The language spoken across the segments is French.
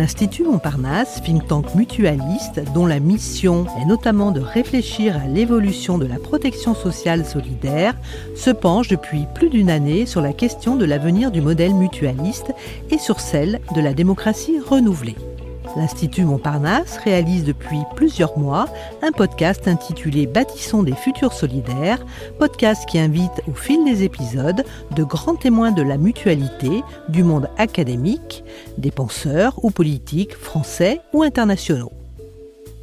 L'Institut Montparnasse, think tank mutualiste, dont la mission est notamment de réfléchir à l'évolution de la protection sociale solidaire, se penche depuis plus d'une année sur la question de l'avenir du modèle mutualiste et sur celle de la démocratie renouvelée. L'Institut Montparnasse réalise depuis plusieurs mois un podcast intitulé Bâtissons des futurs solidaires, podcast qui invite au fil des épisodes de grands témoins de la mutualité du monde académique, des penseurs ou politiques français ou internationaux.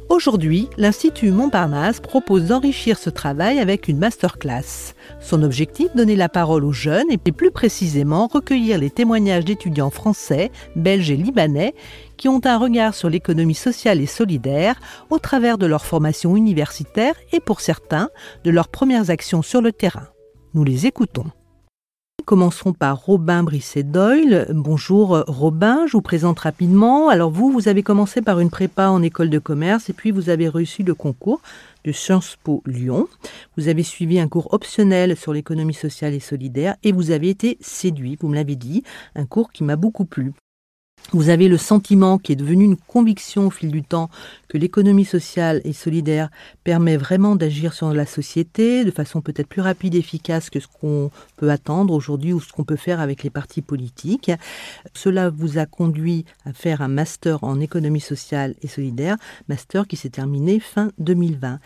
Aujourd'hui, l'Institut Montparnasse propose d'enrichir ce travail avec une masterclass. Son objectif, donner la parole aux jeunes et plus précisément recueillir les témoignages d'étudiants français, belges et libanais qui ont un regard sur l'économie sociale et solidaire au travers de leur formation universitaire et pour certains de leurs premières actions sur le terrain. Nous les écoutons. Commençons par Robin Brisset-Doyle. Bonjour Robin, je vous présente rapidement. Alors vous, vous avez commencé par une prépa en école de commerce et puis vous avez réussi le concours de Sciences Po Lyon. Vous avez suivi un cours optionnel sur l'économie sociale et solidaire et vous avez été séduit, vous me l'avez dit, un cours qui m'a beaucoup plu. Vous avez le sentiment qui est devenu une conviction au fil du temps que l'économie sociale et solidaire permet vraiment d'agir sur la société de façon peut-être plus rapide et efficace que ce qu'on peut attendre aujourd'hui ou ce qu'on peut faire avec les partis politiques. Cela vous a conduit à faire un master en économie sociale et solidaire, master qui s'est terminé fin 2020.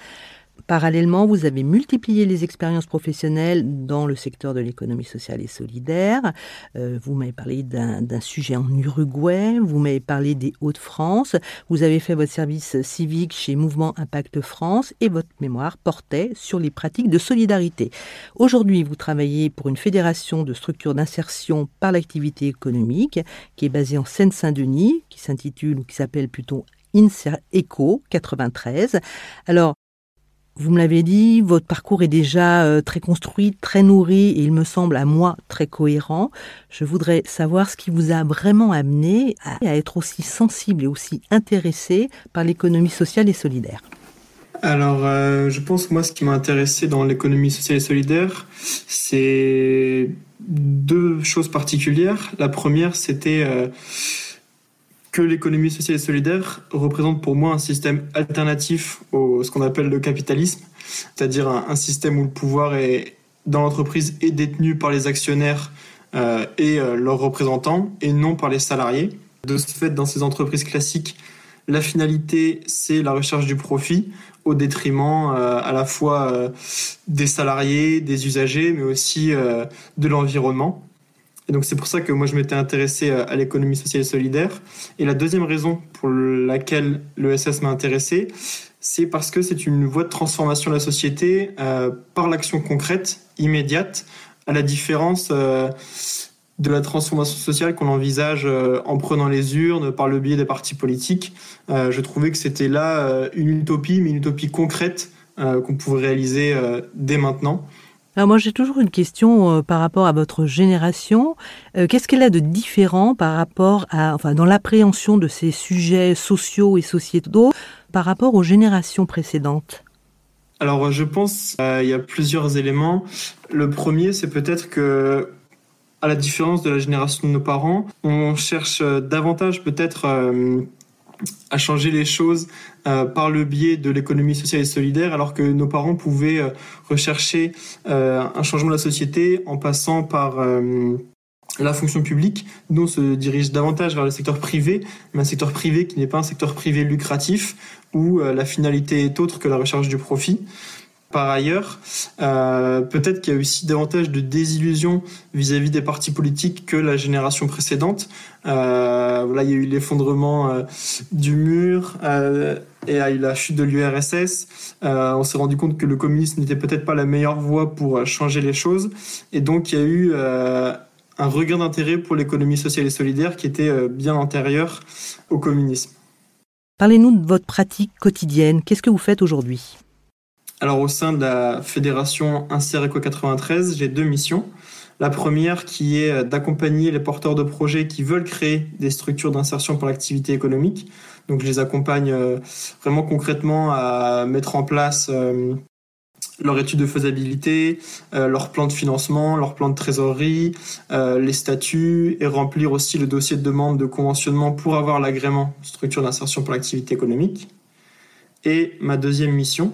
Parallèlement, vous avez multiplié les expériences professionnelles dans le secteur de l'économie sociale et solidaire. Euh, vous m'avez parlé d'un sujet en Uruguay, vous m'avez parlé des Hauts-de-France, vous avez fait votre service civique chez Mouvement Impact France et votre mémoire portait sur les pratiques de solidarité. Aujourd'hui, vous travaillez pour une fédération de structures d'insertion par l'activité économique qui est basée en Seine-Saint-Denis, qui s'intitule ou qui s'appelle plutôt INSER ECO 93. Alors, vous me l'avez dit, votre parcours est déjà euh, très construit, très nourri et il me semble à moi très cohérent. Je voudrais savoir ce qui vous a vraiment amené à être aussi sensible et aussi intéressé par l'économie sociale et solidaire. Alors, euh, je pense que moi, ce qui m'a intéressé dans l'économie sociale et solidaire, c'est deux choses particulières. La première, c'était euh, que l'économie sociale et solidaire représente pour moi un système alternatif au ce qu'on appelle le capitalisme, c'est-à-dire un, système où le pouvoir est dans l'entreprise est détenu par les actionnaires euh, et euh, leurs représentants et non par les salariés. De ce fait, dans ces entreprises classiques, la finalité, c'est la recherche du profit au détriment euh, à la fois des salariés, des usagers, mais aussi de l'environnement. Donc c'est pour ça que moi je m'étais intéressé à l'économie sociale et solidaire. Et la deuxième raison pour laquelle l'ESS m'a intéressé, c'est parce que c'est une voie de transformation de la société euh, par l'action concrète, immédiate, à la différence euh, de la transformation sociale qu'on envisage euh, en prenant les urnes, par le biais des partis politiques. je trouvais que c'était là une utopie, mais une utopie concrète qu'on pouvait réaliser dès maintenant. Alors moi j'ai toujours une question euh, par rapport à votre génération. Euh, qu'est-ce qu'elle a de différent par rapport à, enfin, dans l'appréhension de ces sujets sociaux et sociétaux par rapport aux générations précédentes? Alors je pense qu'il euh, y a plusieurs éléments. Le premier c'est peut-être que à la différence de la génération de nos parents, on cherche davantage peut-être à changer les choses euh, par le biais de l'économie sociale et solidaire, alors que nos parents pouvaient euh, rechercher euh, un changement de la société en passant par la fonction publique. Nous, on se dirige davantage vers le secteur privé, mais un secteur privé qui n'est pas un secteur privé lucratif, où la finalité est autre que la recherche du profit. Par ailleurs, euh, peut-être qu'il y a aussi davantage de désillusion vis-à-vis des partis politiques que la génération précédente. Euh, voilà, il y a eu l'effondrement euh, du mur et la chute de l'URSS. on s'est rendu compte que le communisme n'était peut-être pas la meilleure voie pour changer les choses. Et donc, il y a eu un regain d'intérêt pour l'économie sociale et solidaire qui était bien antérieur au communisme. Parlez-nous de votre pratique quotidienne. Qu'est-ce que vous faites aujourd'hui? Alors au sein de la fédération Insert Eco 93, j'ai deux missions. La première qui est d'accompagner les porteurs de projets qui veulent créer des structures d'insertion pour l'activité économique. Donc je les accompagne euh, vraiment concrètement à mettre en place euh, leur étude de faisabilité, euh, leur plan de financement, leur plan de trésorerie, euh, les statuts et remplir aussi le dossier de demande de conventionnement pour avoir l'agrément structure d'insertion pour l'activité économique. Et ma deuxième mission,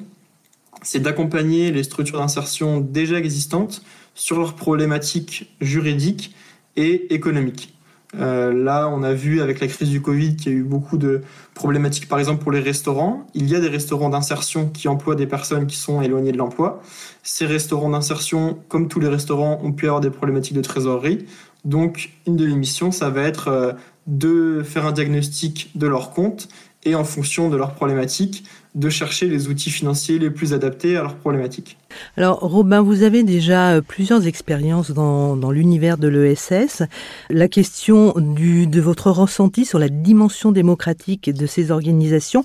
c'est d'accompagner les structures d'insertion déjà existantes sur leurs problématiques juridiques et économiques. Euh, là, on a vu avec la crise du Covid qu'il y a eu beaucoup de problématiques, par exemple pour les restaurants. Il y a des restaurants d'insertion qui emploient des personnes qui sont éloignées de l'emploi. Ces restaurants d'insertion, comme tous les restaurants, ont pu avoir des problématiques de trésorerie. Donc, une de mes missions, ça va être euh, de faire un diagnostic de leur compte et en fonction de leurs problématiques, de chercher les outils financiers les plus adaptés à leurs problématiques. Alors Robin, vous avez déjà euh, plusieurs expériences dans, dans l'univers de l'ESS. La question du, de votre ressenti sur la dimension démocratique de ces organisations,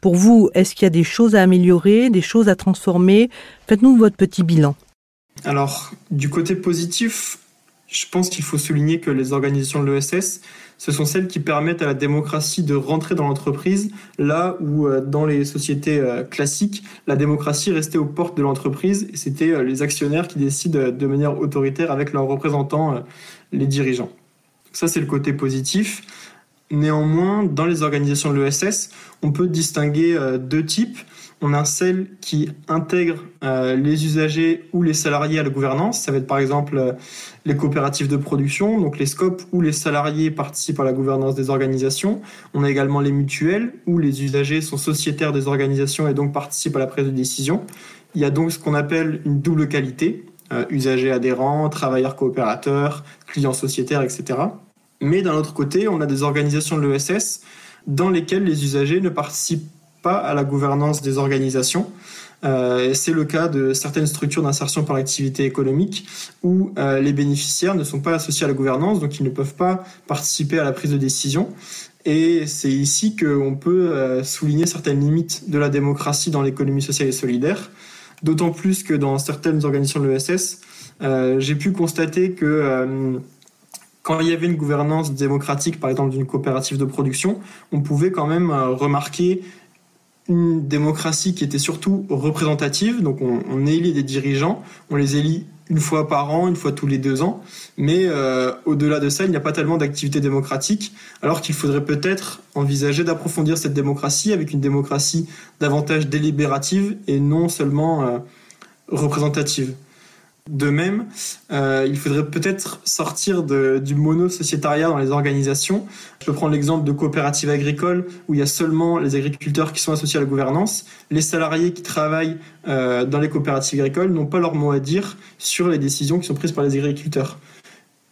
pour vous, est-ce qu'il y a des choses à améliorer, des choses à transformer? Faites-nous votre petit bilan. Alors, du côté positif, je pense qu'il faut souligner que les organisations de l'ESS ce sont celles qui permettent à la démocratie de rentrer dans l'entreprise, là où euh, dans les sociétés euh, classiques, la démocratie restait aux portes de l'entreprise et c'était euh, les actionnaires qui décident de manière autoritaire avec leurs représentants, les dirigeants. Ça, c'est le côté positif. Néanmoins, dans les organisations de l'ESS, on peut distinguer deux types on a celle qui intègre euh, les usagers ou les salariés à la gouvernance. Ça va être par exemple euh, les coopératives de production, donc les scopes où les salariés participent à la gouvernance des organisations. On a également les mutuelles où les usagers sont sociétaires des organisations et donc participent à la prise de décision. Il y a donc ce qu'on appelle une double qualité, euh, usagers adhérents, travailleurs coopérateurs, clients sociétaires, etc. Mais d'un autre côté, on a des organisations de l'ESS dans lesquelles les usagers ne participent pas à la gouvernance des organisations. Euh, c'est le cas de certaines structures d'insertion par l'activité économique où euh, les bénéficiaires ne sont pas associés à la gouvernance, donc ils ne peuvent pas participer à la prise de décision. Et c'est ici qu'on peut euh, souligner certaines limites de la démocratie dans l'économie sociale et solidaire, d'autant plus que dans certaines organisations de l'ESS, j'ai pu constater que quand il y avait une gouvernance démocratique, par exemple d'une coopérative de production, on pouvait quand même remarquer une démocratie qui était surtout représentative. Donc on, élit des dirigeants, on les élit une fois par an, une fois tous les deux ans. Mais euh, au-delà de ça, il n'y a pas tellement d'activité démocratique, alors qu'il faudrait peut-être envisager d'approfondir cette démocratie avec une démocratie davantage délibérative et non seulement euh, représentative. De même, euh, il faudrait peut-être sortir du mono-sociétariat dans les organisations. Je peux prendre l'exemple de coopératives agricoles où il y a seulement les agriculteurs qui sont associés à la gouvernance. Les salariés qui travaillent euh, dans les coopératives agricoles n'ont pas leur mot à dire sur les décisions qui sont prises par les agriculteurs.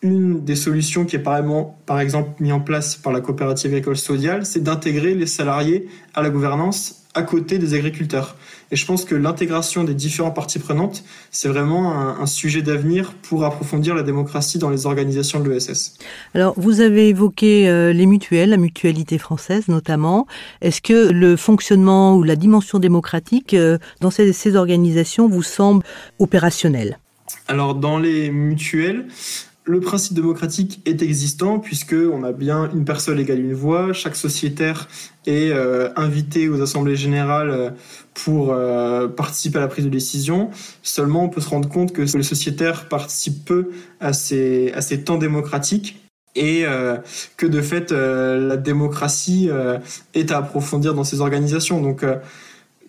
Une des solutions qui est par exemple mise en place par la coopérative agricole Sodial, c'est d'intégrer les salariés à la gouvernance à côté des agriculteurs. Et je pense que l'intégration des différentes parties prenantes, c'est vraiment un, sujet d'avenir pour approfondir la démocratie dans les organisations de l'ESS. Alors, vous avez évoqué euh, les mutuelles, la mutualité française notamment. Est-ce que le fonctionnement ou la dimension démocratique euh, dans ces, ces organisations vous semble opérationnel? Alors dans les mutuelles, le principe démocratique est existant puisque on a bien une personne égale une voix. Chaque sociétaire est euh, invité aux assemblées générales euh, pour euh, participer à la prise de décision. Seulement, on peut se rendre compte que les sociétaires participent peu à ces, à ces temps démocratiques et que de fait la démocratie est à approfondir dans ces organisations. Donc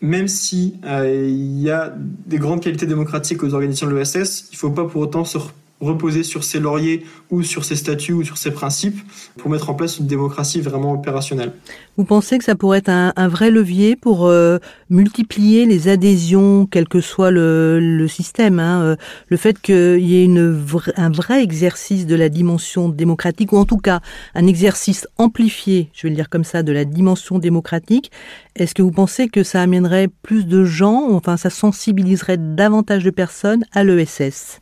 même si il y a des grandes qualités démocratiques aux organisations de l'ESS, il ne faut pas pour autant se reposer sur ses lauriers ou sur ses statuts ou sur ses principes pour mettre en place une démocratie vraiment opérationnelle. Vous pensez que ça pourrait être un, vrai levier pour euh, multiplier les adhésions, quel que soit le, système hein, euh, Le fait qu'il y ait une, un vrai exercice de la dimension démocratique, ou en tout cas un exercice amplifié, je vais le dire comme ça, de la dimension démocratique, est-ce que vous pensez que ça amènerait plus de gens, enfin ça sensibiliserait davantage de personnes à l'ESS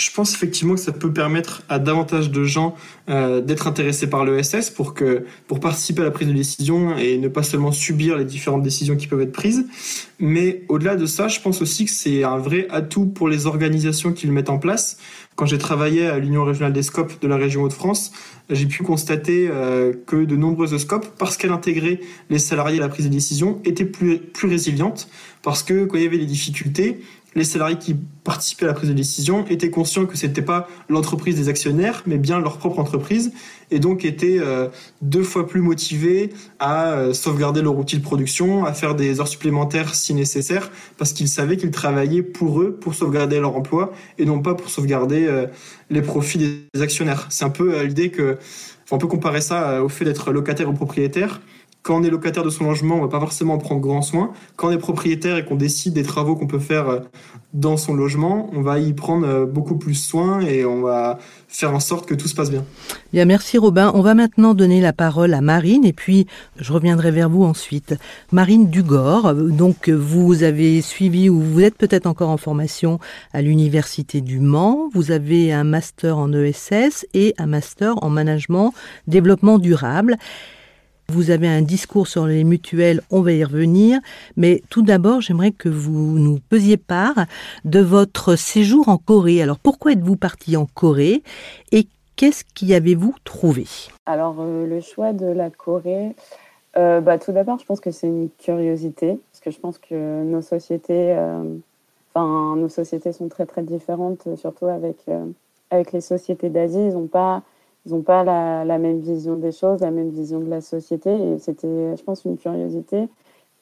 je pense effectivement que ça peut permettre à davantage de gens euh, d'être intéressés par l'ESS pour que pour participer à la prise de décision et ne pas seulement subir les différentes décisions qui peuvent être prises. Mais au-delà de ça, je pense aussi que c'est un vrai atout pour les organisations qui le mettent en place. Quand j'ai travaillé à l'Union régionale des scopes de la région Hauts-de-France, j'ai pu constater euh, que de nombreuses scopes, parce qu'elles intégraient les salariés à la prise de décision, étaient plus, plus résilientes, parce que quand il y avait des difficultés, les salariés qui participaient à la prise de décision étaient conscients que ce n'était pas l'entreprise des actionnaires, mais bien leur propre entreprise, et donc étaient euh, deux fois plus motivés à euh, sauvegarder leur outil de production, à faire des heures supplémentaires si nécessaire, parce qu'ils savaient qu'ils travaillaient pour eux, pour sauvegarder leur emploi, et non pas pour sauvegarder euh, les profits des actionnaires. C'est un peu l'idée que, on peut comparer ça au fait d'être locataire ou propriétaire quand on est locataire de son logement, on va pas forcément en prendre grand soin. Quand on est propriétaire et qu'on décide des travaux qu'on peut faire euh, dans son logement, on va y prendre euh, beaucoup plus soin et on va faire en sorte que tout se passe bien. Bien, merci Robin. On va maintenant donner la parole à Marine et puis je reviendrai vers vous ensuite. Marine Dugor, donc vous avez suivi ou vous êtes peut-être encore en formation à l'Université du Mans. Vous avez un master en ESS et un master en management développement durable. Vous avez un discours sur les mutuelles, on va y revenir, mais tout d'abord, j'aimerais que vous nous pesiez part de votre séjour en Corée. Alors pourquoi êtes-vous parti en Corée et qu'est-ce qu'y avez-vous trouvé? Alors euh, le choix de la Corée, euh, bah, tout d'abord, je pense que c'est une curiosité, parce que je pense que nos sociétés, euh, nos sociétés sont très très différentes, surtout avec avec les sociétés d'Asie, ils n'ont pas ils n'ont pas la, même vision des choses, la même vision de la société. Et c'était, je pense, une curiosité.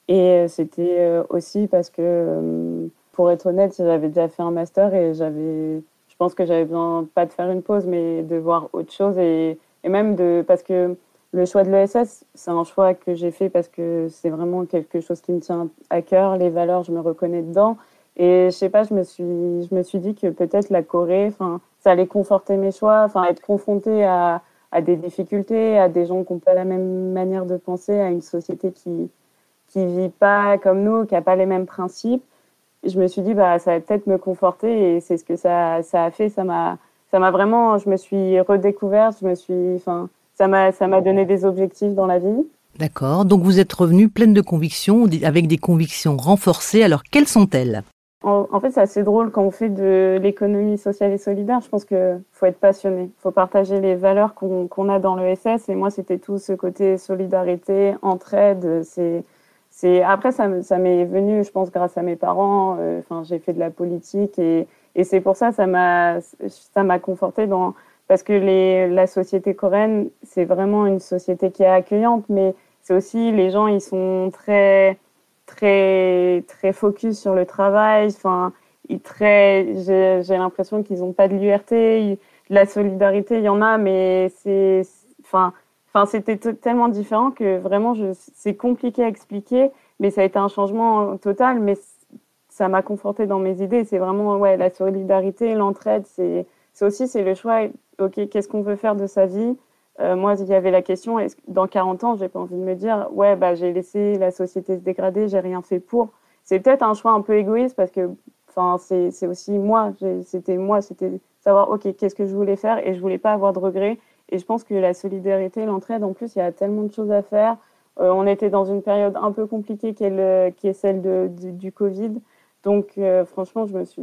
Et c'était euh, aussi parce que, euh, pour être honnête, j'avais déjà fait un master et j'avais, je pense que j'avais besoin pas de faire une pause, mais de voir autre chose et, et même de, parce que le choix de l'ESS, c'est un choix que j'ai fait parce que c'est vraiment quelque chose qui me tient à cœur. Les valeurs, je me reconnais dedans. Et je sais pas, je me suis, je me suis dit que peut-être la Corée, enfin, ça allait conforter mes choix, enfin être confronté à, à, des difficultés, à des gens qui n'ont pas la même manière de penser, à une société qui qui vit pas comme nous, qui a pas les mêmes principes. Je me suis dit bah ça va peut-être me conforter et c'est ce que ça ça a fait. Ça m'a ça m'a vraiment, je me suis redécouverte, je me suis, enfin ça m'a ça m'a donné des objectifs dans la vie. D'accord. Donc vous êtes revenue pleine de convictions, avec des convictions renforcées. Alors quelles sont-elles? En, fait, c'est assez drôle quand on fait de l'économie sociale et solidaire. Je pense qu'il faut être passionné. Il faut partager les valeurs qu'on a dans l'ESS. Et moi, c'était tout ce côté solidarité, entraide. C'est. Après, ça, ça m'est venu, je pense, grâce à mes parents. Euh, enfin, j'ai fait de la politique. Et, et c'est pour ça ça m'a, ça m'a conforté dans... Parce que les, la société coréenne, c'est vraiment une société qui est accueillante. Mais c'est aussi, les gens, ils sont très très très focus sur le travail. Enfin, très, j'ai l'impression qu'ils n'ont pas de liberté. De la solidarité, il y en a, mais c'est, enfin, enfin, c'était tellement différent que vraiment, c'est compliqué à expliquer. Mais ça a été un changement total. Mais ça m'a conforté dans mes idées. C'est vraiment ouais, la solidarité, l'entraide. C'est, aussi c'est le choix. Ok, qu'est-ce qu'on veut faire de sa vie? Euh, moi, il y avait la question, est dans 40 ans, j'ai pas envie de me dire, ouais, bah, j'ai laissé la société se dégrader, j'ai rien fait pour. C'est peut-être un choix un peu égoïste parce que, enfin, c'est aussi moi, c'était moi, c'était savoir, ok, qu'est-ce que je voulais faire et je voulais pas avoir de regrets. Et je pense que la solidarité, l'entraide, en plus, il y a tellement de choses à faire. Euh, on était dans une période un peu compliquée qui est, celle de, du Covid. Donc, euh, franchement, je me suis,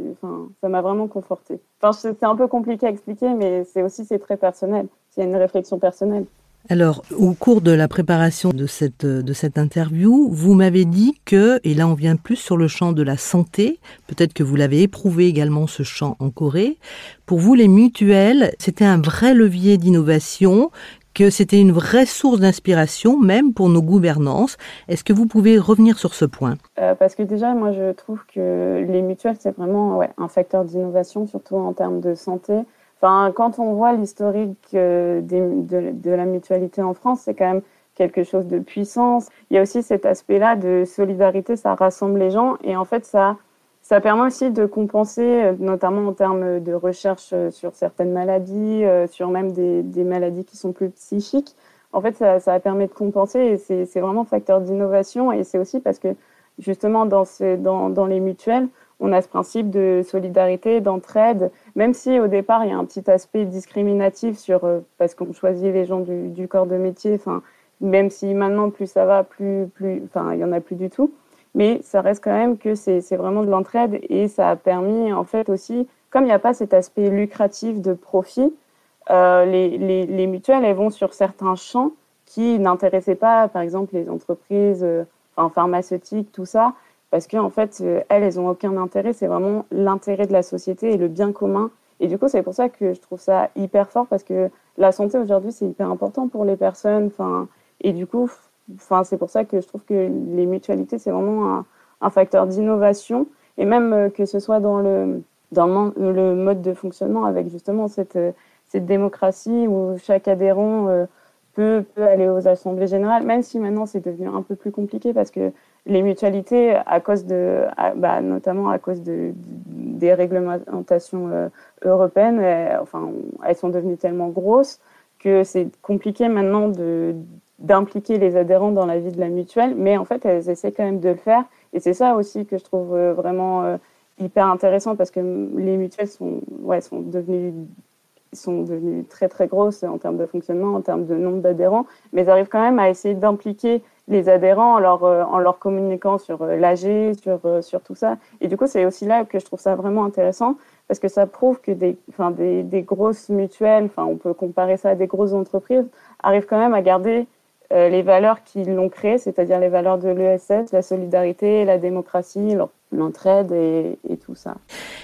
ça m'a vraiment confortée. Enfin, c'est un peu compliqué à expliquer, mais c'est aussi, c'est très personnel c'est une réflexion personnelle. Alors, au cours de la préparation de cette, de cette interview, vous m'avez dit que, et là on vient plus sur le champ de la santé, peut-être que vous l'avez éprouvé également ce champ en Corée, pour vous les mutuelles, c'était un vrai levier d'innovation, que c'était une vraie source d'inspiration même pour nos gouvernances. Est-ce que vous pouvez revenir sur ce point? Euh, Parce que déjà, moi je trouve que les mutuelles, c'est vraiment ouais, un facteur d'innovation, surtout en termes de santé. Enfin, quand on voit l'historique euh, de, la mutualité en France, c'est quand même quelque chose de puissance. Il y a aussi cet aspect-là de solidarité, ça rassemble les gens et en fait, ça, ça permet aussi de compenser, euh, notamment en termes de recherche euh, sur certaines maladies, sur même des, maladies qui sont plus psychiques. En fait, ça, ça permet de compenser et c'est vraiment facteur d'innovation et c'est aussi parce que justement dans les mutuelles, on a ce principe de solidarité, d'entraide, même si au départ il y a un petit aspect discriminatif sur parce qu'on choisit les gens du, corps de métier. Enfin, même si maintenant plus ça va, plus, plus, enfin, il y en a plus du tout. Mais ça reste quand même que c'est vraiment de l'entraide et ça a permis en fait aussi, comme il n'y a pas cet aspect lucratif de profit, euh, les, les, les, mutuelles elles vont sur certains champs qui n'intéressaient pas, par exemple les entreprises euh, pharmaceutiques, tout ça, parce qu'en en fait euh, elles, elles ont aucun intérêt. C'est vraiment l'intérêt de la société et le bien commun. Et du coup, c'est pour ça que je trouve ça hyper fort parce que la santé aujourd'hui, c'est hyper important pour les personnes. Enfin, et du coup, enfin, c'est pour ça que je trouve que les mutualités, c'est vraiment un, un facteur d'innovation. Et même euh, que ce soit dans le, dans le mode de fonctionnement avec justement cette, euh, cette démocratie où chaque adhérent peut, peut aller aux assemblées générales, même si maintenant c'est devenu un peu plus compliqué parce que les mutualités, à cause de, bah, notamment à cause de, des réglementations européennes, enfin, elles sont devenues tellement grosses que c'est compliqué maintenant de, d'impliquer les adhérents dans la vie de la mutuelle, mais en fait, elles essaient quand même de le faire. Et c'est ça aussi que je trouve euh, vraiment euh, hyper intéressant parce que les mutuelles sont, ouais, sont devenues sont devenues très très grosses en termes de fonctionnement, en termes de nombre d'adhérents, mais elles arrivent quand même à essayer d'impliquer les adhérents en leur, euh, en leur communiquant sur l'AG, sur, sur tout ça. Et du coup, c'est aussi là que je trouve ça vraiment intéressant parce que ça prouve que des, enfin, des, des grosses mutuelles, enfin, on peut comparer ça à des grosses entreprises, arrivent quand même à garder euh, les valeurs qui l'ont créé, c'est-à-dire les valeurs de l'ESS, la solidarité, la démocratie, l'entraide et, et, tout ça.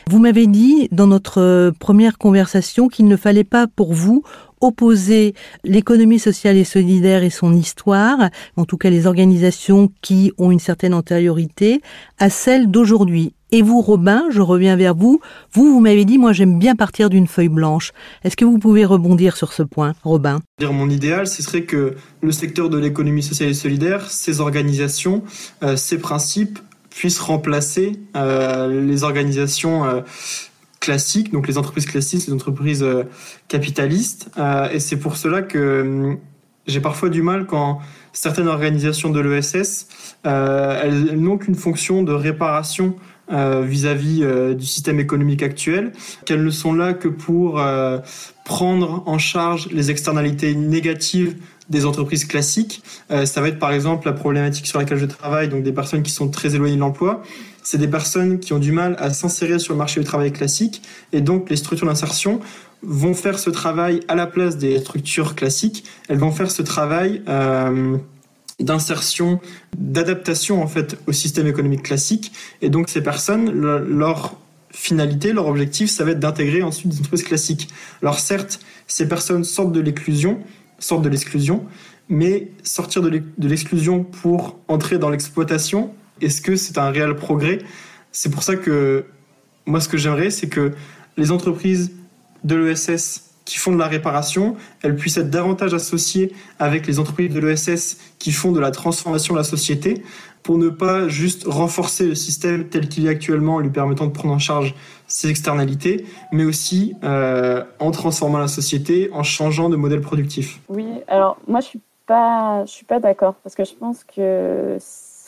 Vous m'avez dit dans notre euh, première conversation qu'il ne fallait pas pour vous opposer l'économie sociale et solidaire et son histoire, en tout cas les organisations qui ont une certaine antériorité, à celles d'aujourd'hui. Et vous, Robin, je reviens vers vous. Vous, vous m'avez dit, moi, j'aime bien partir d'une feuille blanche. Est-ce que vous pouvez rebondir sur ce point, Robin? Mon idéal, ce serait que le secteur de l'économie sociale et solidaire, ces organisations, euh, ces principes puissent remplacer euh, les organisations euh, classiques, donc les entreprises classiques, les entreprises euh, capitalistes. Et c'est pour cela que hum, j'ai parfois du mal quand certaines organisations de l'ESS, n'ont qu'une fonction de réparation vis-à-vis du système économique actuel, qu'elles ne sont là que pour prendre en charge les externalités négatives des entreprises classiques. ça va être par exemple la problématique sur laquelle je travaille, donc des personnes qui sont très éloignées de l'emploi. C'est des personnes qui ont du mal à s'insérer sur le marché du travail classique et donc les structures d'insertion vont faire ce travail à la place des structures classiques. Elles vont faire ce travail euh, d'insertion, d'adaptation en fait au système économique classique. Et donc ces personnes, leur finalité, leur objectif, ça va être d'intégrer ensuite des entreprises classiques. Alors certes, ces personnes sortent de l'exclusion, sortent de l'exclusion, mais sortir de l'exclusion pour entrer dans l'exploitation, est-ce que c'est un réel progrès? C'est pour ça que moi, ce que j'aimerais, c'est que les entreprises de l'ESS qui font de la réparation, elles puissent être davantage associées avec les entreprises de l'ESS qui font de la transformation de la société pour ne pas juste renforcer le système tel qu'il est actuellement en lui permettant de prendre en charge ses externalités, mais aussi euh, en transformant la société, en changeant de modèle productif. Oui, alors moi je suis pas, suis pas d'accord parce que je pense que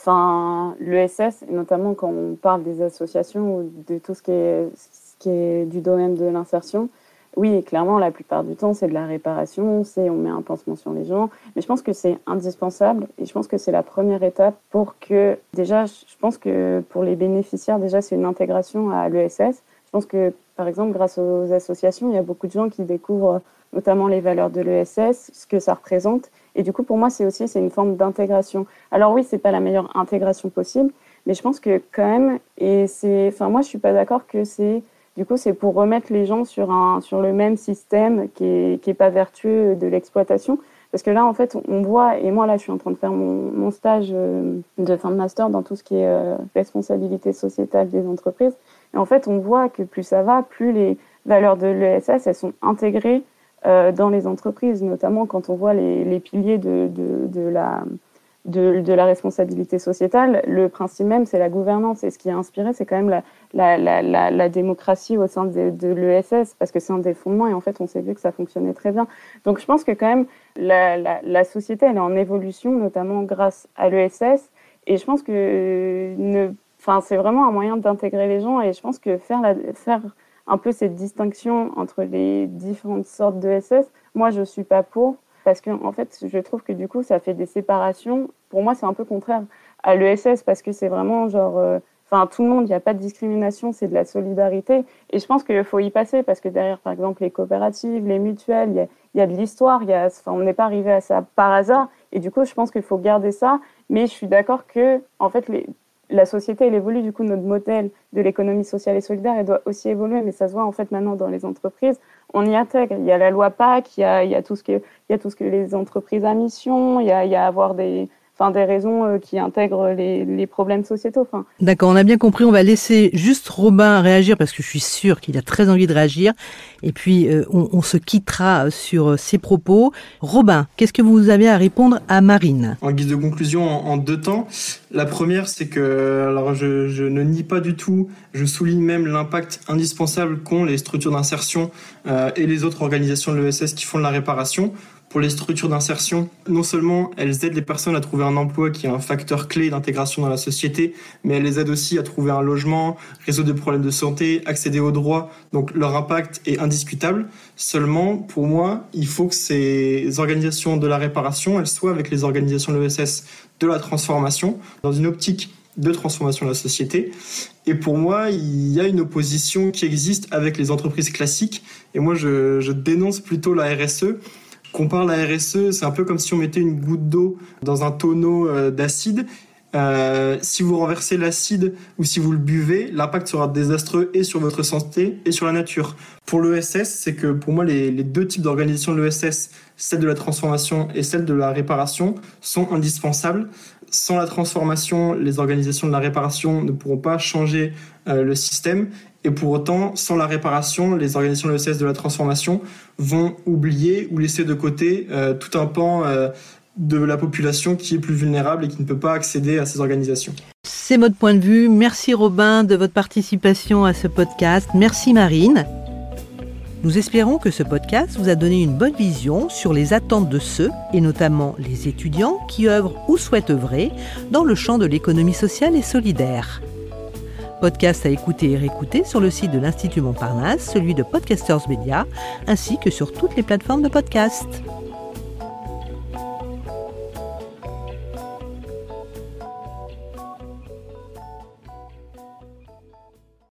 enfin, l'ESS, et notamment quand on parle des associations ou de tout ce qui est, ce qui est du domaine de l'insertion, oui, clairement, la plupart du temps, c'est de la réparation, c'est on met un pansement sur les gens. Mais je pense que c'est indispensable et je pense que c'est la première étape pour que, déjà, je pense que pour les bénéficiaires, déjà, c'est une intégration à l'ESS. Je pense que, par exemple, grâce aux associations, il y a beaucoup de gens qui découvrent notamment les valeurs de l'ESS, ce que ça représente. Et du coup, pour moi, c'est aussi c'est une forme d'intégration. Alors oui, c'est pas la meilleure intégration possible, mais je pense que quand même, et c'est, enfin, moi, je suis pas d'accord que c'est du coup, c'est pour remettre les gens sur, un, sur le même système qui n'est qui est pas vertueux de l'exploitation. Parce que là, en fait, on voit, et moi là, je suis en train de faire mon, mon stage euh, de fin de master dans tout ce qui est euh, responsabilité sociétale des entreprises. Et en fait, on voit que plus ça va, plus les valeurs de l'ESS, elles sont intégrées euh, dans les entreprises, notamment quand on voit les, les piliers de, de, de la de, la responsabilité sociétale, le principe même, c'est la gouvernance. Et ce qui a inspiré, c'est quand même la, démocratie au sein de, l'ESS, parce que c'est un des fondements, et en fait, on s'est vu que ça fonctionnait très bien. Donc, je pense que quand même, la, société, elle est en évolution, notamment grâce à l'ESS. Et je pense que ne Enfin, c'est vraiment un moyen d'intégrer les gens et je pense que faire, faire un peu cette distinction entre les différentes sortes de SS, moi, je suis pas pour parce que en fait, je trouve que du coup, ça fait des séparations. Pour moi, c'est un peu contraire à l'ESS parce que c'est vraiment genre, euh, enfin, tout le monde, il n'y a pas de discrimination, c'est de la solidarité. Et je pense qu'il faut y passer parce que derrière, par exemple, les coopératives, les mutuelles, il y a, y a, de l'histoire. On n'est pas arrivé à ça par hasard. Et du coup, je pense qu'il faut garder ça. Mais je suis d'accord que, en fait, les, la société, elle évolue. Du coup, notre modèle de l'économie sociale et solidaire, elle doit aussi évoluer. Mais ça se voit en fait maintenant dans les entreprises. On y intègre. Il y a la loi PAC, il y a, il y a tout, ce que, il y a tout ce que les entreprises à mission, il y a, il y a avoir des, enfin des raisons euh, qui intègrent les, les problèmes sociétaux. Enfin. D'accord, on a bien compris. On va laisser juste Robin réagir parce que je suis sûre qu'il a très envie de réagir. Et puis euh, on, on, se quittera sur ses propos. Robin, qu'est-ce que vous avez à répondre à Marine? En guise de conclusion, en, en deux temps. La première, c'est que alors je, je, ne nie pas du tout, je souligne même l'impact indispensable qu'ont les structures d'insertion euh, et les autres organisations de l'ESS qui font de la réparation pour les structures d'insertion. Non seulement elles aident les personnes à trouver un emploi qui est un facteur clé d'intégration dans la société, mais elles les aident aussi à trouver un logement, résoudre des problèmes de santé, accéder aux droits. Donc leur impact est indiscutable. Seulement, pour moi, il faut que ces organisations de la réparation, elles soient avec les organisations de l'ESS de la transformation, dans une optique de transformation de la société. Et pour moi, il y a une opposition qui existe avec les entreprises classiques. Et moi, je, dénonce plutôt la RSE compare la RSE, c'est un peu comme si on mettait une goutte d'eau dans un tonneau euh, d'acide. Euh, si vous renversez l'acide ou si vous le buvez, l'impact sera désastreux et sur votre santé et sur la nature. Pour l'ESS, c'est que pour moi, les, les deux types d'organisation de l'ESS, celle de la transformation et celle de la réparation, sont indispensables. Sans la transformation, les organisations de la réparation ne pourront pas changer euh, le système et pour autant, sans la réparation, les organisations de l'ESS de la transformation vont oublier ou laisser de côté euh, tout un pan euh, de la population qui est plus vulnérable et qui ne peut pas accéder à ces organisations. C'est votre point de vue. Merci Robin de votre participation à ce podcast. Merci Marine. Nous espérons que ce podcast vous a donné une bonne vision sur les attentes de ceux, et notamment les étudiants, qui œuvrent ou souhaitent œuvrer dans le champ de l'économie sociale et solidaire. Podcast à écouter et réécouter sur le site de l'Institut Montparnasse, celui de Podcasters Media, ainsi que sur toutes les plateformes de podcast.